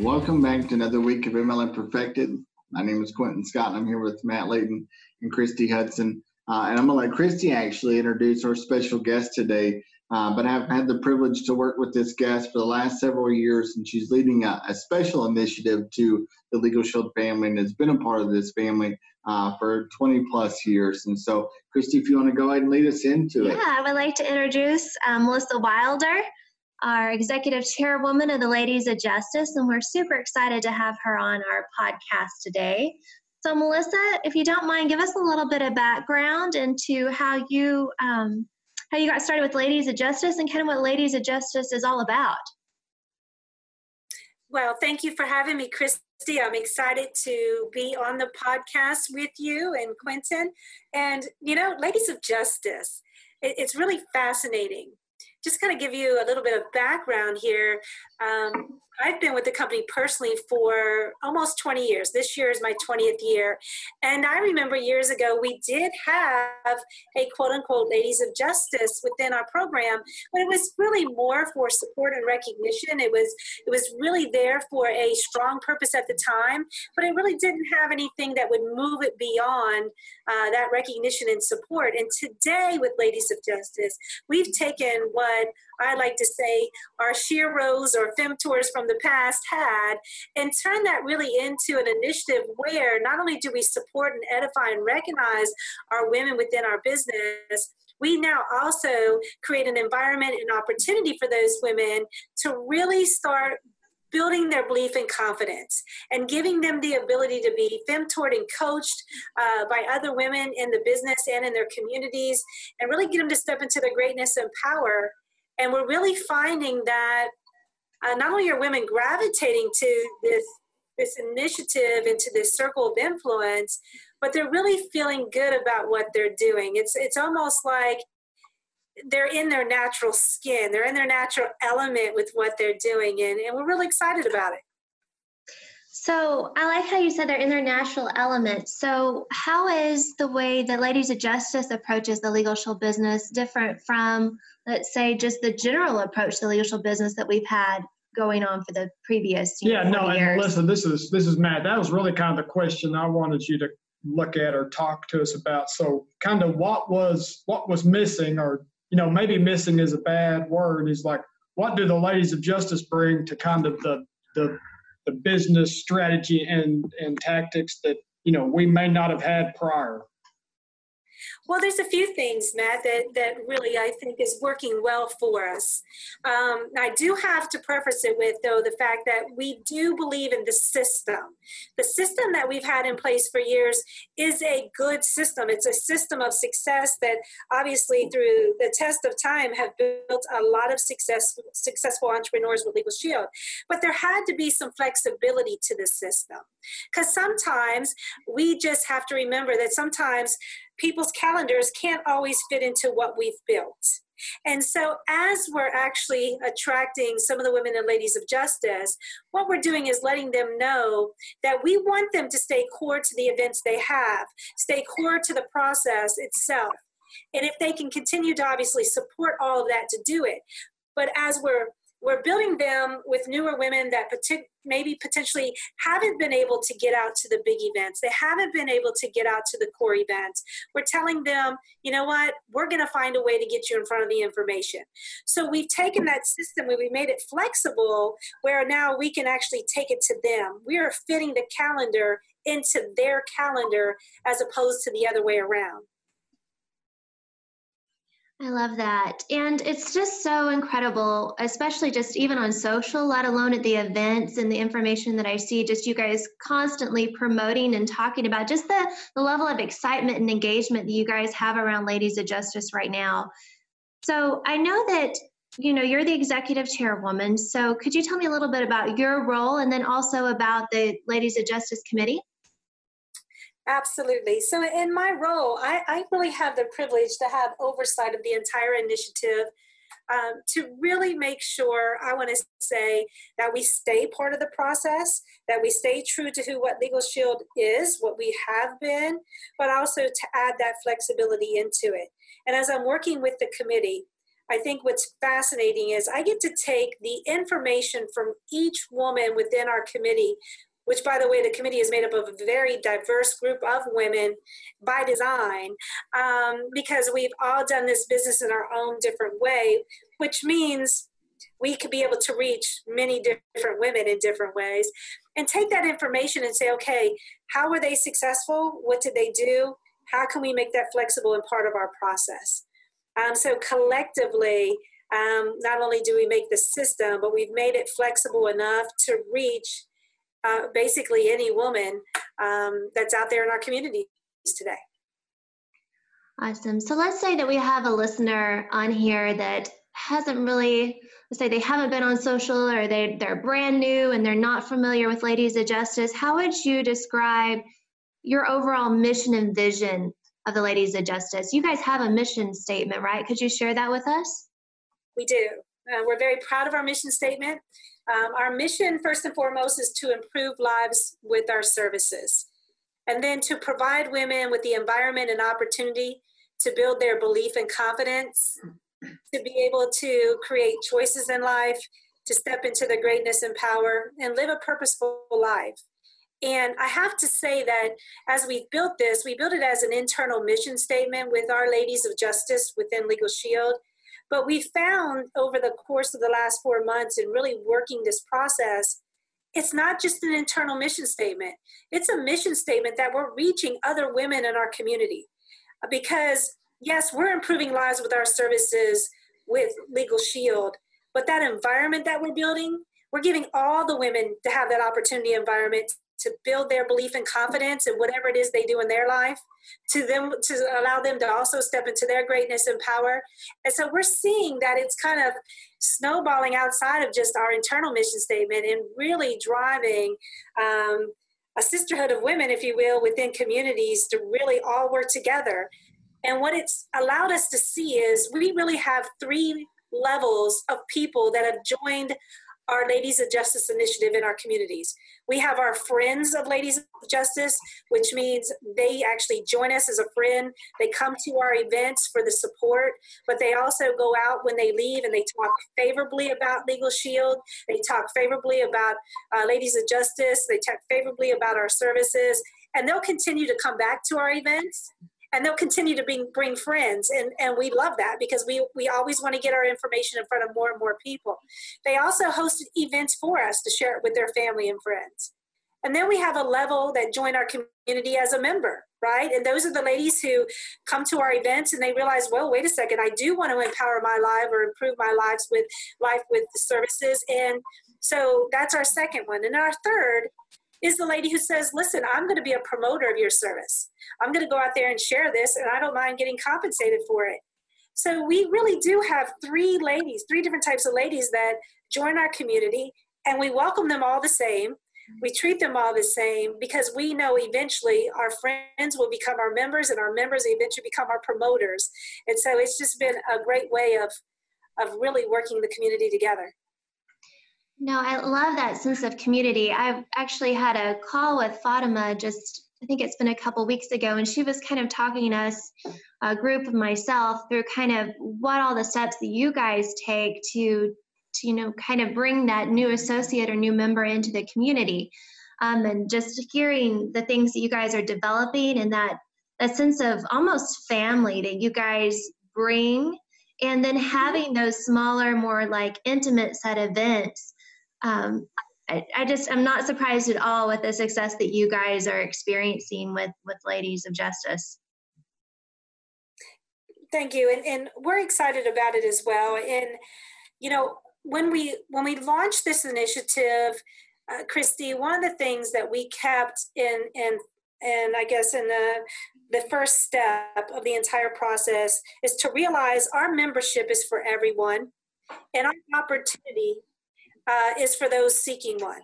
Welcome back to another week of MLM Perfected. My name is Quentin Scott, and I'm here with Matt Layton and Christy Hudson. Uh, and I'm going to let Christy actually introduce our special guest today. Uh, but I've had the privilege to work with this guest for the last several years, and she's leading a, a special initiative to the Legal Shield family and has been a part of this family uh, for 20 plus years. And so, Christy, if you want to go ahead and lead us into yeah, it. Yeah, I would like to introduce um, Melissa Wilder, our executive chairwoman of the Ladies of Justice, and we're super excited to have her on our podcast today. So, Melissa, if you don't mind, give us a little bit of background into how you um, how you got started with Ladies of Justice and kind of what Ladies of Justice is all about. Well, thank you for having me, Christy. I'm excited to be on the podcast with you and Quentin. And, you know, Ladies of Justice, it's really fascinating. Just kind of give you a little bit of background here. Um, I've been with the company personally for almost 20 years. This year is my 20th year. And I remember years ago, we did have a quote unquote ladies of justice within our program, but it was really more for support and recognition. It was, it was really there for a strong purpose at the time, but it really didn't have anything that would move it beyond uh, that recognition and support. And today with Ladies of Justice, we've taken what I like to say our sheroes or femtors from the past had, and turn that really into an initiative where not only do we support and edify and recognize our women within our business, we now also create an environment and opportunity for those women to really start building their belief and confidence and giving them the ability to be femtored and coached uh, by other women in the business and in their communities and really get them to step into their greatness and power and we're really finding that uh, not only are women gravitating to this this initiative into this circle of influence, but they're really feeling good about what they're doing. It's it's almost like they're in their natural skin, they're in their natural element with what they're doing, and, and we're really excited about it. So I like how you said they're in their natural element. So how is the way that Ladies of Justice approaches the legal shield business different from, let's say, just the general approach to the legal shield business that we've had going on for the previous yeah know, no years? and listen this is this is matt that was really kind of the question i wanted you to look at or talk to us about so kind of what was what was missing or you know maybe missing is a bad word is like what do the ladies of justice bring to kind of the the the business strategy and and tactics that you know we may not have had prior well, there's a few things, Matt, that, that really I think is working well for us. Um, I do have to preface it with, though, the fact that we do believe in the system. The system that we've had in place for years is a good system. It's a system of success that obviously, through the test of time, have built a lot of success, successful entrepreneurs with Legal Shield. But there had to be some flexibility to the system. Because sometimes we just have to remember that sometimes people's calendars can't always fit into what we've built. And so, as we're actually attracting some of the women and ladies of justice, what we're doing is letting them know that we want them to stay core to the events they have, stay core to the process itself. And if they can continue to obviously support all of that to do it. But as we're we're building them with newer women that partic- maybe potentially haven't been able to get out to the big events. They haven't been able to get out to the core events. We're telling them, you know what, we're going to find a way to get you in front of the information. So we've taken that system and we made it flexible where now we can actually take it to them. We are fitting the calendar into their calendar as opposed to the other way around. I love that. And it's just so incredible, especially just even on social, let alone at the events and the information that I see, just you guys constantly promoting and talking about just the, the level of excitement and engagement that you guys have around Ladies of Justice right now. So I know that you know you're the executive chairwoman so could you tell me a little bit about your role and then also about the ladies of justice committee Absolutely. So, in my role, I, I, really have the privilege to have oversight of the entire initiative um, to really make sure, I want to say, that we stay part of the process, that we stay true to who what Legal Shield is, what we have been, but also to add that flexibility into it. And as I'm working with the committee, I think what's fascinating is I get to take the information from each woman within our committee, which, by the way, the committee is made up of a very diverse group of women by design, um, because we've all done this business in our own different way, which means we could be able to reach many different women in different ways and take that information and say, okay, how were they successful? What did they do? How can we make that flexible and part of our process? Um, so collectively, um, not only do we make the system, but we've made it flexible enough to reach uh, basically any woman um, that's out there in our communities today. Awesome. So let's say that we have a listener on here that hasn't really, let's say they haven't been on social or they, they're brand new and they're not familiar with Ladies of Justice. How would you describe your overall mission and vision of the Ladies of Justice. You guys have a mission statement, right? Could you share that with us? We do. Uh, we're very proud of our mission statement. Um, our mission, first and foremost, is to improve lives with our services, and then to provide women with the environment and opportunity to build their belief and confidence, to be able to create choices in life, to step into the greatness and power, and live a purposeful life. And I have to say that as we built this, we built it as an internal mission statement with our Ladies of Justice within Legal Shield. But we found over the course of the last four months in really working this process, it's not just an internal mission statement, it's a mission statement that we're reaching other women in our community. Because, yes, we're improving lives with our services with Legal Shield, but that environment that we're building, we're giving all the women to have that opportunity environment to build their belief and confidence in whatever it is they do in their life to them to allow them to also step into their greatness and power. And so we're seeing that it's kind of snowballing outside of just our internal mission statement and really driving um, a sisterhood of women if you will within communities to really all work together. And what it's allowed us to see is we really have three levels of people that have joined our Ladies of Justice initiative in our communities. We have our Friends of Ladies of Justice, which means they actually join us as a friend. They come to our events for the support, but they also go out when they leave and they talk favorably about Legal Shield. They talk favorably about uh, Ladies of Justice. They talk favorably about our services. And they'll continue to come back to our events and they'll continue to bring, bring friends and, and we love that because we, we always want to get our information in front of more and more people. They also hosted events for us to share it with their family and friends. And then we have a level that join our community as a member right? And those are the ladies who come to our events and they realize well wait a second i do want to empower my life or improve my lives with life with the services. And so that's our second one. And our third is the lady who says, Listen, I'm going to be a promoter of your service. I'm going to go out there and share this, and I don't mind getting compensated for it. So we really do have three ladies, three different types of ladies that join our community, and we welcome them all the same. We treat them all the same because we know eventually our friends will become our members, and our members eventually become our promoters. And so it's just been a great way of of really working the community together. No, I love that sense of community. I've actually had a call with Fatima just, I think it's been a couple weeks ago, and she was kind of talking to us, a group of myself, through kind of what all the steps that you guys take to, to you know, kind of bring that new associate or new member into the community. Um, and just hearing the things that you guys are developing and that, that sense of almost family that you guys bring and then having those smaller more like intimate set events um, I, I, just I'm not surprised at all with the success that you guys are experiencing with with Ladies of Justice. Thank you, and, and we're excited about it as well. And you know, when we when we launched this initiative, uh, Christy, one of the things that we kept in in and I guess in the the first step of the entire process is to realize our membership is for everyone, and our opportunity uh, is for those seeking one.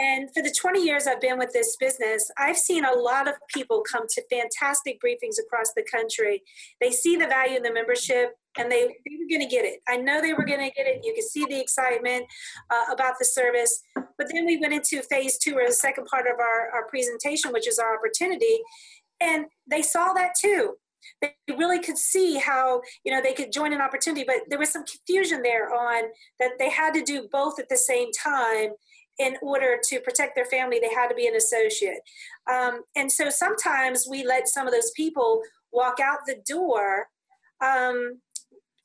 And for the 20 years I've been with this business, I've seen a lot of people come to fantastic briefings across the country. They see the value in the membership and they, they were going to get it. I know they were going to get it. You could see the excitement uh, about the service. But then we went into phase two, or the second part of our, our presentation, which is our opportunity. And they saw that too. They really could see how you know they could join an opportunity but there was some confusion there on that they had to do both at the same time in order to protect their family. They had to be an associate. Um, and so sometimes we let some of those people walk out the door um,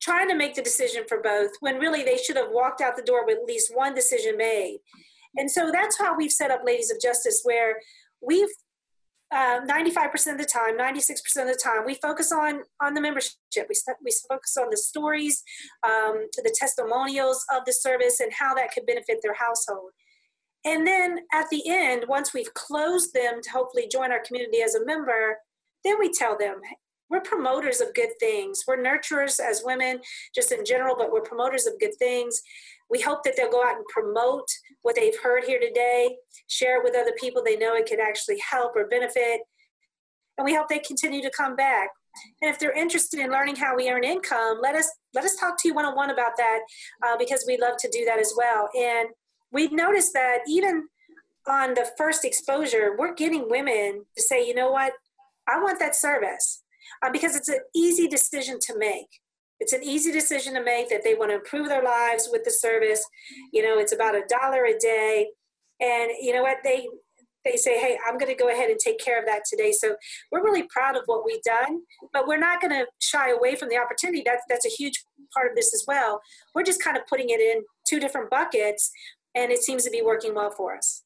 trying to make the decision for both when really they should have walked out the door with at least one decision made. And so that's how we've set up ladies of justice where we've uh, 95% of the time 96% of the time we focus on on the membership. We, we focus on the stories um, the testimonials of the service and how that could benefit their household. And then at the end once we've closed them to hopefully join our community as a member then we tell them we're promoters of good things. We're nurturers as women just in general but we're promoters of good things we hope that they'll go out and promote what they've heard here today, share it with other people they know it could actually help or benefit. And we hope they continue to come back. And if they're interested in learning how we earn income, let us let us talk to you one on one about that uh, because we love to do that as well. And we've noticed that even on the first exposure, we're getting women to say, you know what, I want that service uh, because it's an easy decision to make. It's an easy decision to make that they want to improve their lives with the service. You know, it's about a dollar a day. And you know what? They they say, hey, I'm going to go ahead and take care of that today. So we're really proud of what we've done, but we're not going to shy away from the opportunity. That's that's a huge part of this as well. We're just kind of putting it in two different buckets, and it seems to be working well for us.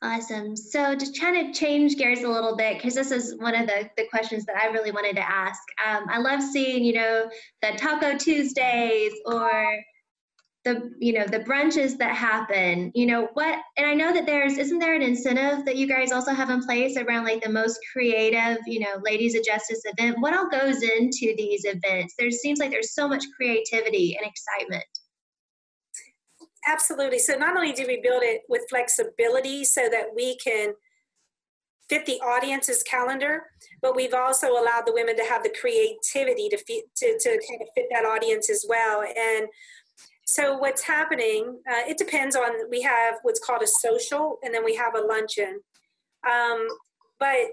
Awesome. So just trying to change gears a little bit, because this is one of the, the questions that I really wanted to ask. Um, I love seeing, you know, the Taco Tuesdays or the, you know, the brunches that happen, you know, what, and I know that there's, isn't there an incentive that you guys also have in place around like the most creative, you know, Ladies of Justice event? What all goes into these events? There seems like there's so much creativity and excitement. Absolutely. So not only do we build it with flexibility so that we can fit the audience's calendar, but we've also allowed the women to have the creativity to fit, to, to kind of fit that audience as well. And so what's happening, uh, it depends on, we have what's called a social and then we have a luncheon. Um, but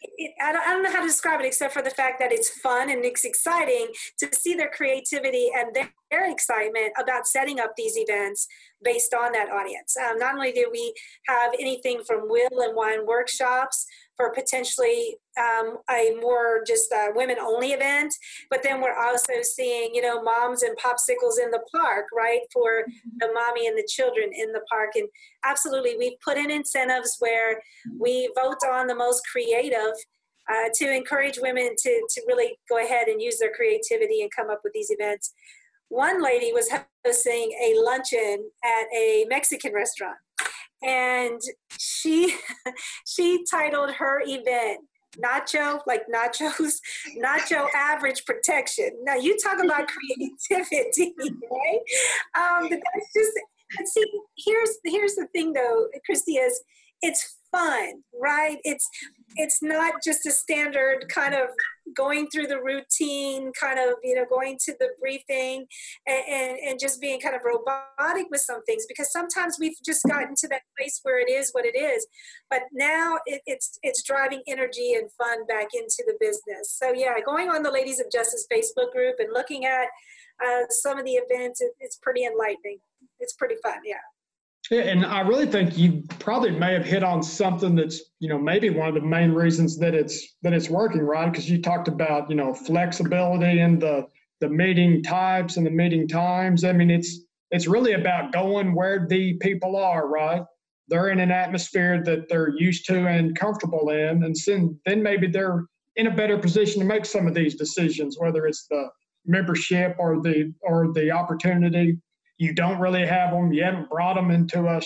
it, I, don't, I don't know how to describe it except for the fact that it's fun and it's exciting to see their creativity and their, their excitement about setting up these events based on that audience. Um, not only did we have anything from will and wine workshops for potentially um, a more just uh, women only event, but then we're also seeing, you know, moms and popsicles in the park, right, for the mommy and the children in the park. And absolutely, we've put in incentives where we vote on the most creative. Uh, to encourage women to, to really go ahead and use their creativity and come up with these events. One lady was hosting a luncheon at a Mexican restaurant and she she titled her event nacho like nachos nacho average protection. Now you talk about creativity right? Um but that's just see here's here's the thing though christy is it's fun right? It's it's not just a standard kind of going through the routine, kind of, you know, going to the briefing and, and, and, just being kind of robotic with some things because sometimes we've just gotten to that place where it is what it is. But now it, it's it's driving energy and fun back into the business. So yeah, going on the Ladies of Justice Facebook group and looking at uh, some of the events, it, it's pretty enlightening. It's pretty fun, yeah. Yeah, and I really think you probably may have hit on something that's you know maybe one of the main reasons that it's that it's working, right? Because you talked about you know flexibility and the the meeting types and the meeting times. I mean, it's it's really about going where the people are, right? They're in an atmosphere that they're used to and comfortable in, and then then maybe they're in a better position to make some of these decisions, whether it's the membership or the or the opportunity you don't really have them. You haven't brought them into a,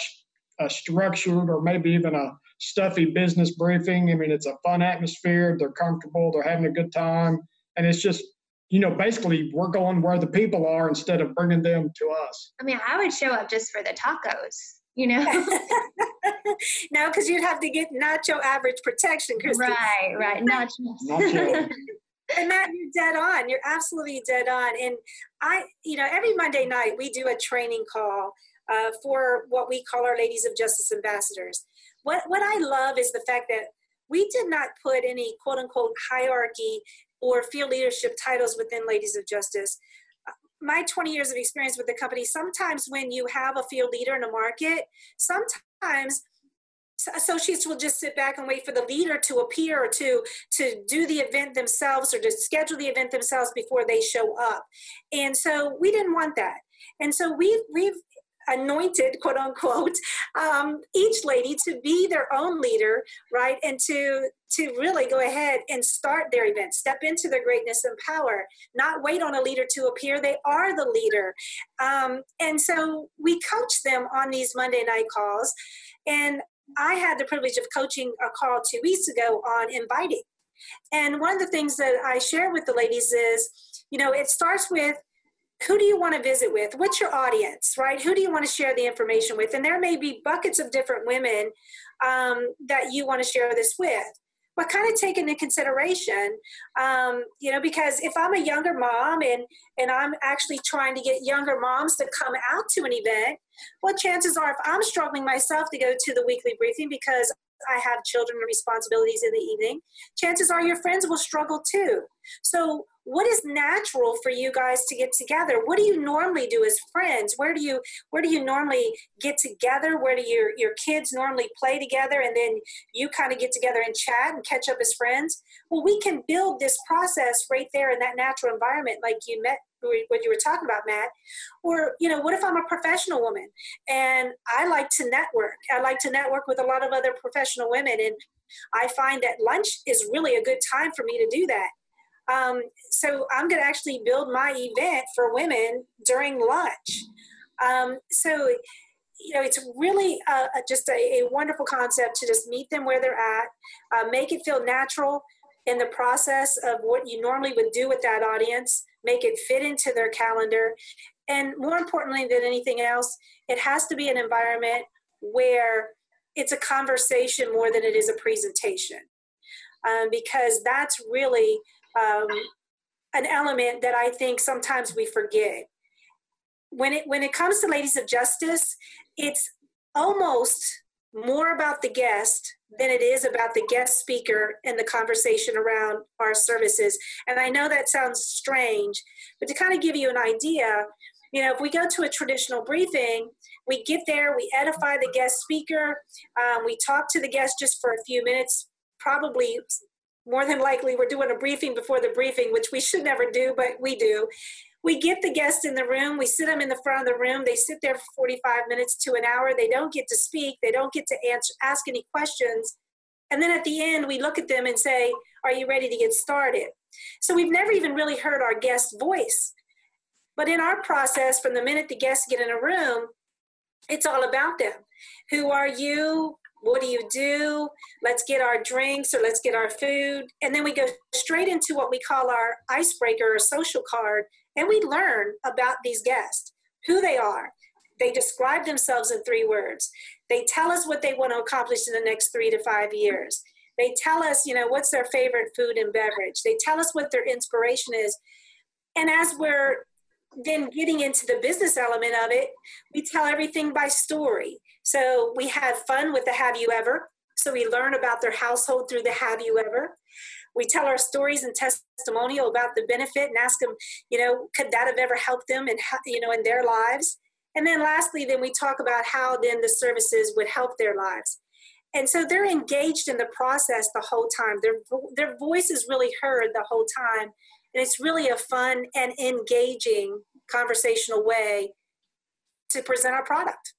a structured or maybe even a stuffy business briefing. I mean, it's a fun atmosphere. They're comfortable. They're having a good time. And it's just, you know, basically we're going where the people are instead of bringing them to us. I mean, I would show up just for the tacos, you know? no, because you'd have to get nacho average protection, Christy. Right, right. Nacho. nacho. and Matt, you're dead on. You're absolutely dead on. And I, you know, every Monday night we do a training call uh, for what we call our Ladies of Justice ambassadors. What what I love is the fact that we did not put any quote unquote hierarchy or field leadership titles within Ladies of Justice. My 20 years of experience with the company, sometimes when you have a field leader in a market, sometimes associates will just sit back and wait for the leader to appear or to to do the event themselves or to schedule the event themselves before they show up. And so we didn't want that. And so we've we've anointed, quote unquote, um, each lady to be their own leader, right, and to to really go ahead and start their event, step into their greatness and power, not wait on a leader to appear. They are the leader, um, and so we coach them on these Monday night calls, and I had the privilege of coaching a call two weeks ago on inviting. And one of the things that I share with the ladies is, you know, it starts with who do you want to visit with? What's your audience, right? Who do you want to share the information with? And there may be buckets of different women um, that you want to share this with. But kind of take into consideration, um, you know, because if I'm a younger mom and and I'm actually trying to get younger moms to come out to an event, well, chances are if I'm struggling myself to go to the weekly briefing because I have children and responsibilities in the evening, chances are your friends will struggle too. So what is natural for you guys to get together? What do you normally do as friends? Where do you where do you normally get together? Where do your your kids normally play together? And then you kind of get together and chat and catch up as friends? Well we can build this process right there in that natural environment like you met what you were talking about matt. Or you know what if i'm a professional woman and i like to network? I like to network with a lot of other professional women and i find that lunch is really a good time for me to do that um, so I'm going to actually build my event for women during lunch. Um, so, you know, it's really just a, a, wonderful concept to just meet them where they're at, uh, make it feel natural in the process of what you normally would do with that audience, make it fit into their calendar. And more importantly than anything else, it has to be an environment where it's a conversation more than it is a presentation. Um, because that's really um, an element that I think sometimes we forget. When it when it comes to ladies of justice, it's almost more about the guest than it is about the guest speaker and the conversation around our services. And I know that sounds strange, but to kind of give you an idea, you know, if we go to a traditional briefing, we get there, we edify the guest speaker, um, we talk to the guest just for a few minutes, probably more than likely we're doing a briefing before the briefing, which we should never do, but we do. We get the guests in the room, we sit them in the front of the room, they sit there for 45 minutes to an hour, they don't get to speak, they don't get to answer, ask any questions. And then at the end, we look at them and say, Are you ready to get started? So we've never even really heard our guest voice. But in our process, from the minute the guests get in a room, it's all about them. Who are you? What do you do? Let's get our drinks or let's get our food. And then we go straight into what we call our icebreaker or social card. And we learn about these guests, who they are. They describe themselves in three words. They tell us what they want to accomplish in the next three to five years. They tell us, you know, what's their favorite food and beverage. They tell us what their inspiration is. And as we're then getting into the business element of it, we tell everything by story. So we have fun with the Have You Ever. So we learn about their household through the Have You Ever. We tell our stories and testimonial about the benefit and ask them, you know, could that have ever helped them and you know in their lives? And then lastly, then we talk about how then the services would help their lives. And so they're engaged in the process the whole time. Their their voice is really heard the whole time, and it's really a fun and engaging conversational way to present our product.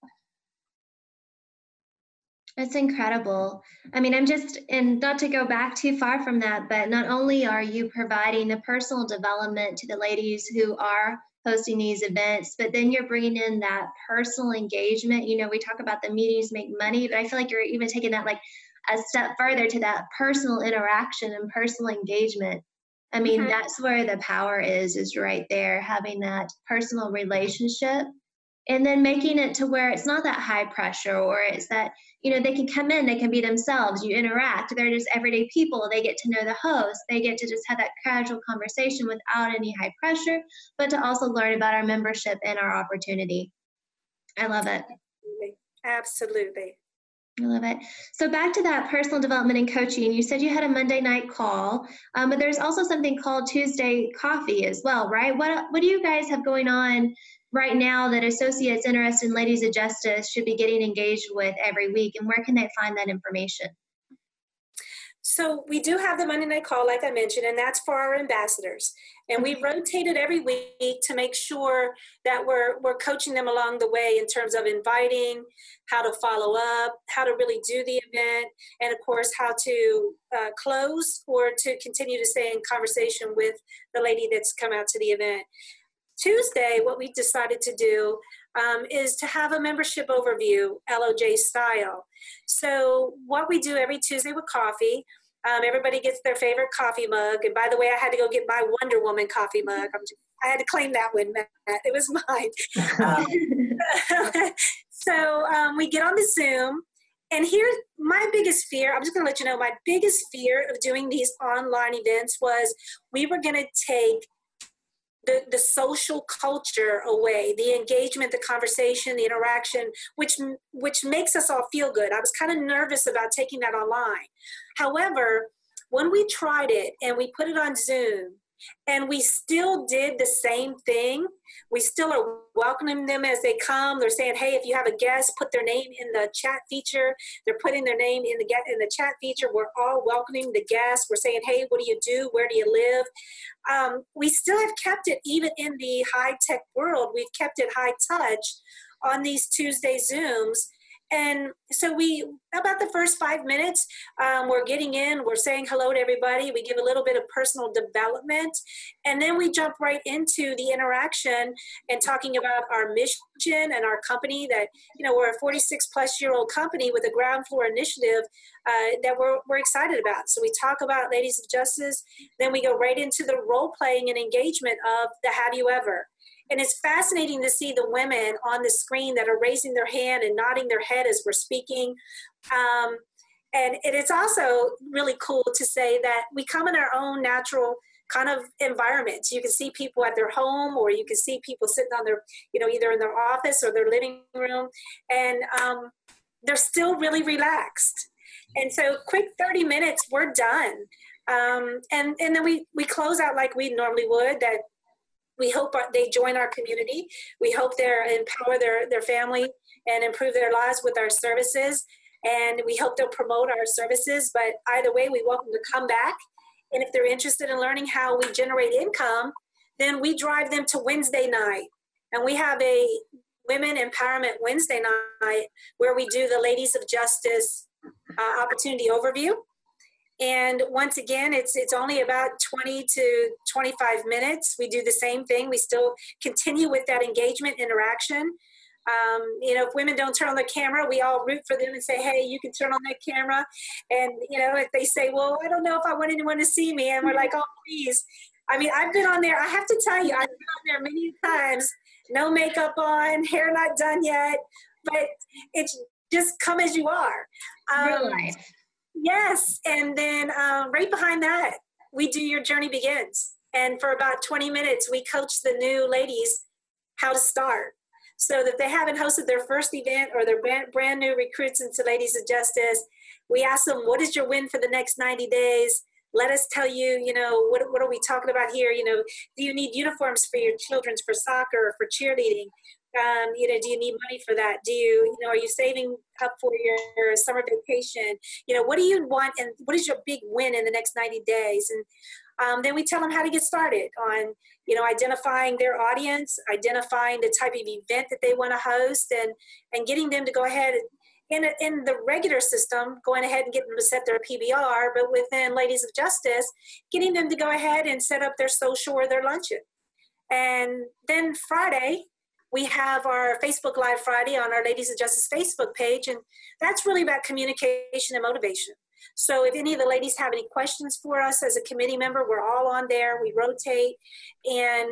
It's incredible. I mean, I'm just, and not to go back too far from that, but not only are you providing the personal development to the ladies who are hosting these events, but then you're bringing in that personal engagement. You know, we talk about the meetings make money, but I feel like you're even taking that like a step further to that personal interaction and personal engagement. I mean, mm-hmm. that's where the power is, is right there, having that personal relationship and then making it to where it's not that high pressure or it's that you know they can come in they can be themselves you interact they're just everyday people they get to know the host they get to just have that casual conversation without any high pressure but to also learn about our membership and our opportunity i love it absolutely I love it. So back to that personal development and coaching. You said you had a Monday night call, um, but there's also something called Tuesday coffee as well, right? What what do you guys have going on right now that associates interested in Ladies of Justice should be getting engaged with every week, and where can they find that information? So we do have the Monday night call, like I mentioned, and that's for our ambassadors. And we rotate it every week to make sure that we're we're coaching them along the way in terms of inviting, how to follow up, how to really do the event, and of course how to uh, close or to continue to stay in conversation with the lady that's come out to the event. Tuesday, what we decided to do um, is to have a membership overview, LOJ style. So, what we do every Tuesday with coffee, um, everybody gets their favorite coffee mug. And by the way, I had to go get my Wonder Woman coffee mug. Just, i had to claim that one, Matt. It was mine. um, so, um, we get on the Zoom. And here's my biggest fear. I'm just going to let you know my biggest fear of doing these online events was we were going to take the, the social culture away, the engagement, the conversation, the interaction, which which makes us all feel good. I was kind of nervous about taking that online. However, when we tried it and we put it on Zoom and we still did the same thing, we still are welcoming them as they come. They're saying, "Hey, if you have a guest, put their name in the chat feature." They're putting their name in the get in the chat feature. We're all welcoming the guests. We're saying, "Hey, what do you do? Where do you live?" Um, we still have kept it, even in the high tech world. We've kept it high touch on these Tuesday Zooms and so we, about the first five minutes, um, we're getting in, we're saying hello to everybody, we give a little bit of personal development, and then we jump right into the interaction and talking about our mission and our company that, you know, we're a 46 plus year old company with a ground floor initiative uh, that we're, we're excited about. So we talk about Ladies of Justice, then we go right into the role playing and engagement of the Have You Ever. And it's fascinating to see the women on the screen that are raising their hand and nodding their head as we're speaking. Um, and it is also really cool to say that we come in our own natural kind of environments. You can see people at their home, or you can see people sitting on their, you know, either in their office or their living room, and um, they're still really relaxed. And so, quick 30 minutes, we're done. Um, and and then we we close out like we normally would. That we hope they join our community. We hope they empower their, their family and improve their lives with our services. And we hope they'll promote our services. But either way, we welcome to come back. And if they're interested in learning how we generate income, then we drive them to Wednesday night. And we have a Women Empowerment Wednesday night where we do the Ladies of Justice uh, opportunity overview. And once again, it's it's only about 20 to 25 minutes. We do the same thing. We still continue with that engagement interaction. Um, you know, if women don't turn on the camera, we all root for them and say, "Hey, you can turn on that camera." And you know, if they say, "Well, I don't know if I want anyone to see me," and we're like, "Oh, please." I mean, I've been on there. I have to tell you, I've been on there many times. No makeup on, hair not done yet, but it's just come as you are. Um, life. Yes, and then uh, right behind that, we do Your Journey Begins. And for about 20 minutes, we coach the new ladies how to start so that they haven't hosted their first event or they're brand, brand new recruits into Ladies of Justice. We ask them, what is your win for the next 90 days? Let us tell you, you know, what, what are we talking about here? You know, do you need uniforms for your children's for soccer or for cheerleading? Um, you know, do you need money for that? Do you, you know, are you saving up for your, your summer vacation? You know, what do you want and what is your big win in the next 90 days? And um, then we tell them how to get started on, you know, identifying their audience, identifying the type of event that they want to host, and and getting them to go ahead in in the regular system, going ahead and getting them to set their PBR, but within Ladies of Justice, getting them to go ahead and set up their social or their luncheon. And then Friday, we have our Facebook Live Friday on our Ladies of Justice Facebook page, and that's really about communication and motivation. So if any of the ladies have any questions for us as a committee member, we're all on there. We rotate, and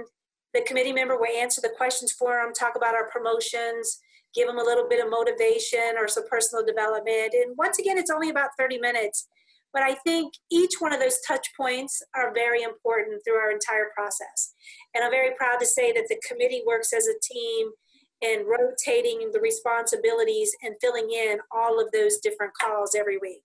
the committee member will answer the questions for them, talk about our promotions, give them a little bit of motivation or some personal development. And once again, it's only about 30 minutes. But I think each one of those touch points are very important through our entire process. And I'm very proud to say that the committee works as a team and rotating the responsibilities and filling in all of those different calls every week.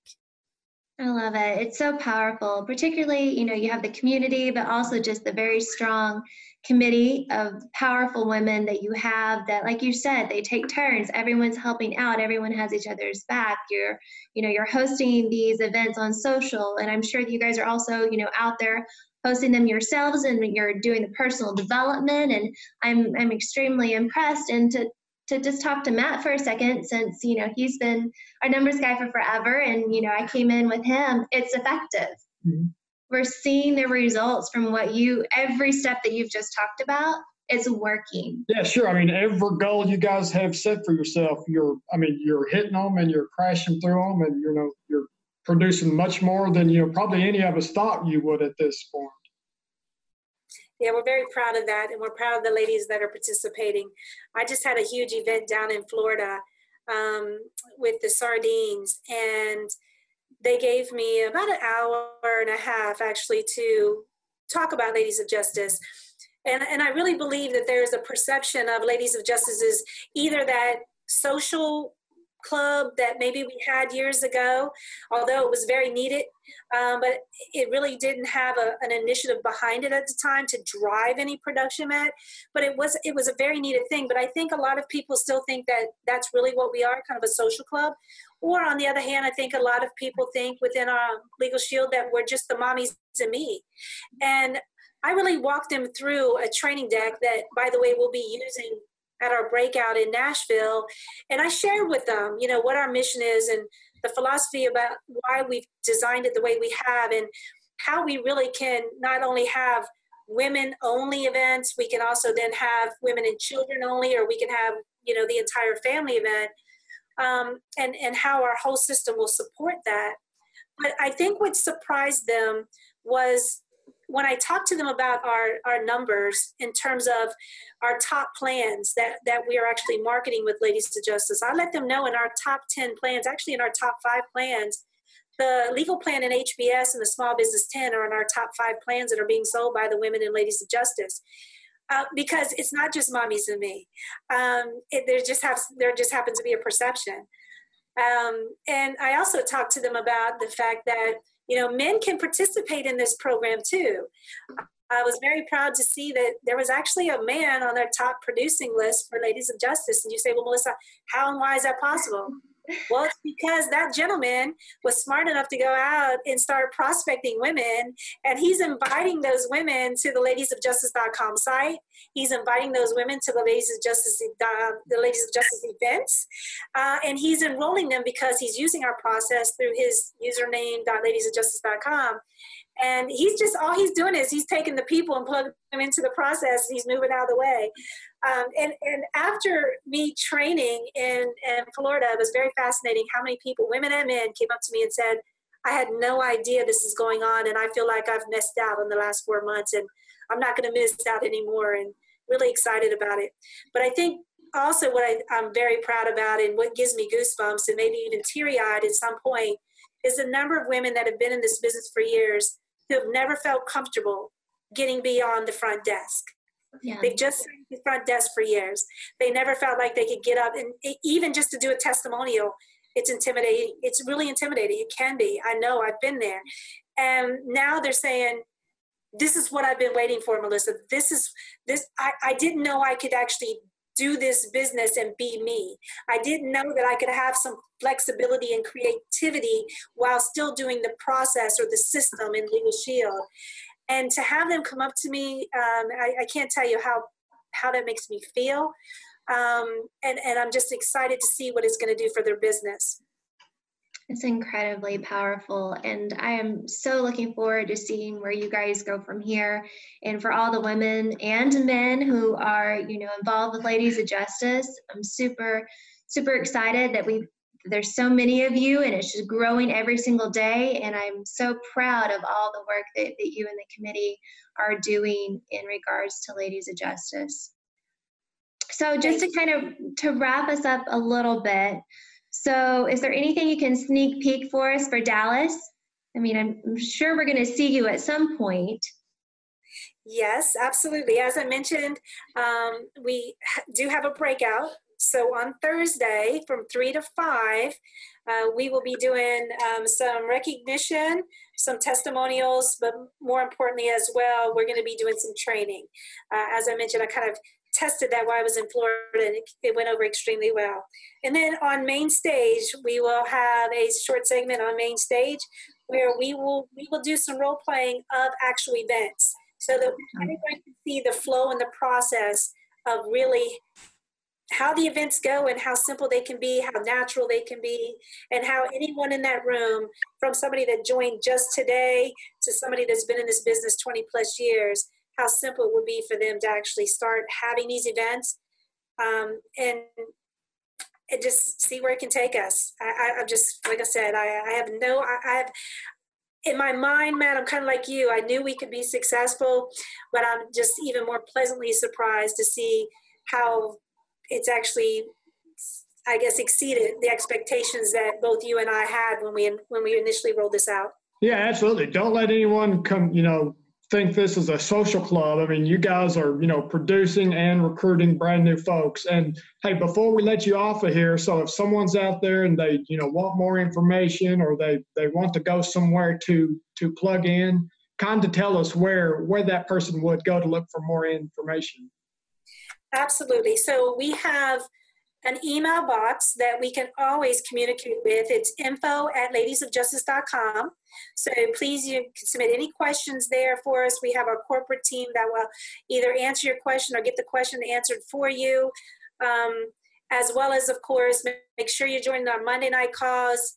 I love it. It's so powerful, particularly, you know, you have the community, but also just the very strong committee of powerful women that you have that like you said they take turns. Everyone's helping out. Everyone has each other's back. You're you know you're hosting these events on social and i'm sure that you guys are also you know out there hosting them yourselves and you're doing the personal development and i'm i'm extremely impressed. And to to just talk to Matt for a second since you know he's been our numbers guy for forever and you know I came in with him it's effective. Mm-hmm. We're seeing the results from what you every step that you've just talked about is working. Yeah sure. I mean every goal you guys have set for yourself you're I mean you're hitting them and you're crashing through them and you know you're producing much more than you know probably any of us thought you would at this point. Yeah, we're very proud of that, and we're proud of the ladies that are participating. I just had a huge event down in Florida um, with the sardines, and they gave me about an hour and a half actually to talk about Ladies of Justice. And, and I really believe that there's a perception of Ladies of Justice is either that social club that maybe we had years ago, although it was very needed, um, but it really didn't have a, an initiative behind it at the time to drive any production at. But it was it was a very needed thing. But I think a lot of people still think that that's really what we are, kind of a social club. Or on the other hand, I think a lot of people think within our legal shield that we're just the mommies and me. And I really walked them through a training deck that, by the way, we'll be using at our breakout in Nashville. And I shared with them, you know, what our mission is and the philosophy about why we've designed it the way we have and how we really can not only have women only events, we can also then have women and children only, or we can have, you know, the entire family event. Um, and, and how our whole system will support that. But I think what surprised them was when I talked to them about our, our numbers in terms of our top plans that, that we are actually marketing with Ladies to Justice, I let them know in our top 10 plans, actually in our top five plans, the legal plan in HBS and the small business 10 are in our top five plans that are being sold by the women in Ladies of Justice. Uh, because it's not just mommies and me. Um, it, there just has there just happens to be a perception. Um, and I also talked to them about the fact that you know, men can participate in this program too. I was very proud to see that there was actually a man on their top producing list for Ladies of Justice. And you say, well, Melissa, how and why is that possible? Well, it's because that gentleman was smart enough to go out and start prospecting women, and he's inviting those women to the ladies of ladiesofjustice.com site. He's inviting those women to the Ladies of Justice, uh, the Ladies of Justice events, uh, and he's enrolling them because he's using our process through his username ladiesofjustice.com. And he's just all he's doing is he's taking the people and plugging them into the process. he's moving out of the way. Um, and, and after me training in, in Florida, it was very fascinating how many people, women and men, came up to me and said, I had no idea this is going on, and I feel like I've missed out in the last four months, and I'm not going to miss out anymore, and really excited about it. But I think also what I, I'm very proud about, and what gives me goosebumps, and maybe even teary eyed at some point, is the number of women that have been in this business for years who have never felt comfortable getting beyond the front desk. Yeah. They've just sat the front desk for years. They never felt like they could get up and even just to do a testimonial, it's intimidating. It's really intimidating. It can be. I know. I've been there. And now they're saying, "This is what I've been waiting for, Melissa. This is this. I, I didn't know I could actually do this business and be me. I didn't know that I could have some flexibility and creativity while still doing the process or the system in Legal Shield and to have them come up to me, um, I, I, can't tell you how how that makes me feel. Um, and and I'm just excited to see what it's going to do for their business. It's incredibly powerful, and I am so looking forward to seeing where you guys go from here. And for all the women and men who are, you know, involved with Ladies of Justice, I'm super, super excited that we've there's so many of you and it's just growing every single day. And i'm so proud of all the work that, that you and the committee are doing in regards to ladies of justice. So just to kind of to wrap us up a little bit so is there anything you can sneak peek for us for dallas? I mean i'm, I'm sure we're going to see you at some point. Yes, absolutely. As I mentioned, um, we do have a breakout. So on Thursday from 3 to 5, uh, we will be doing um, some recognition, some testimonials, but more importantly as well, we're going to be doing some training. Uh, as I mentioned, I kind of tested that while I was in Florida and it, it, went over extremely well. And then on main stage, we will have a short segment on main stage where we will we will do some role playing of actual events so that everybody can see the flow and the process of really how the events go and how simple they can be, how natural they can be, and how anyone in that room, from somebody that joined just today to somebody that's been in this business 20 plus years, how simple it would be for them to actually start having these events um, and and just see where it can take us. I, am just like I said, I, I have no, I, I have in my mind, Matt, I'm kind of like you. I knew we could be successful, but I'm just even more pleasantly surprised to see how it's actually I guess exceeded the expectations that both you and I had when we when we initially rolled this out. Yeah, absolutely. Don't let anyone come, you know, think this is a social club. I mean, you guys are, you know, producing and recruiting brand new folks. And hey, before we let you off of here, so if someone's out there and they, you know, want more information or they they want to go somewhere to to plug in, kind of tell us where where that person would go to look for more information. Absolutely. So we have an email box that we can always communicate with. It's info at ladiesofjustice.com. So please, you can submit any questions there for us. We have our corporate team that will either answer your question or get the question answered for you. Um, as well as, of course, make sure you join our Monday night calls,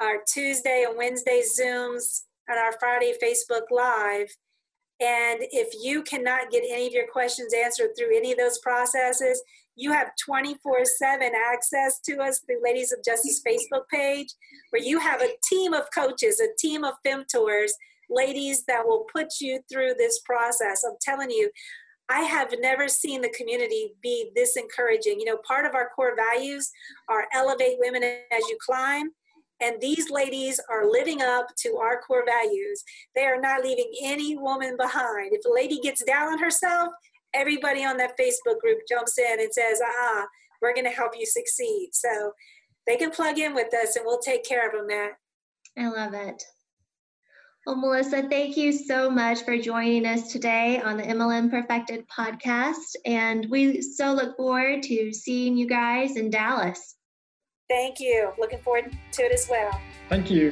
our Tuesday and Wednesday Zooms, and our Friday Facebook Live. And if you cannot get any of your questions answered through any of those processes, you have 24 7 access to us through Ladies of Justice Facebook page, where you have a team of coaches, a team of femtours, ladies that will put you through this process. I'm telling you, I have never seen the community be this encouraging. You know, part of our core values are elevate women as you climb. And these ladies are living up to our core values. They are not leaving any woman behind. If a lady gets down on herself, everybody on that Facebook group jumps in and says, ah, we're going to help you succeed. So they can plug in with us and we'll take care of them, Matt. I love it. Well, Melissa, thank you so much for joining us today on the MLM Perfected podcast. And we so look forward to seeing you guys in Dallas. Thank you. Looking forward to it as well. Thank you.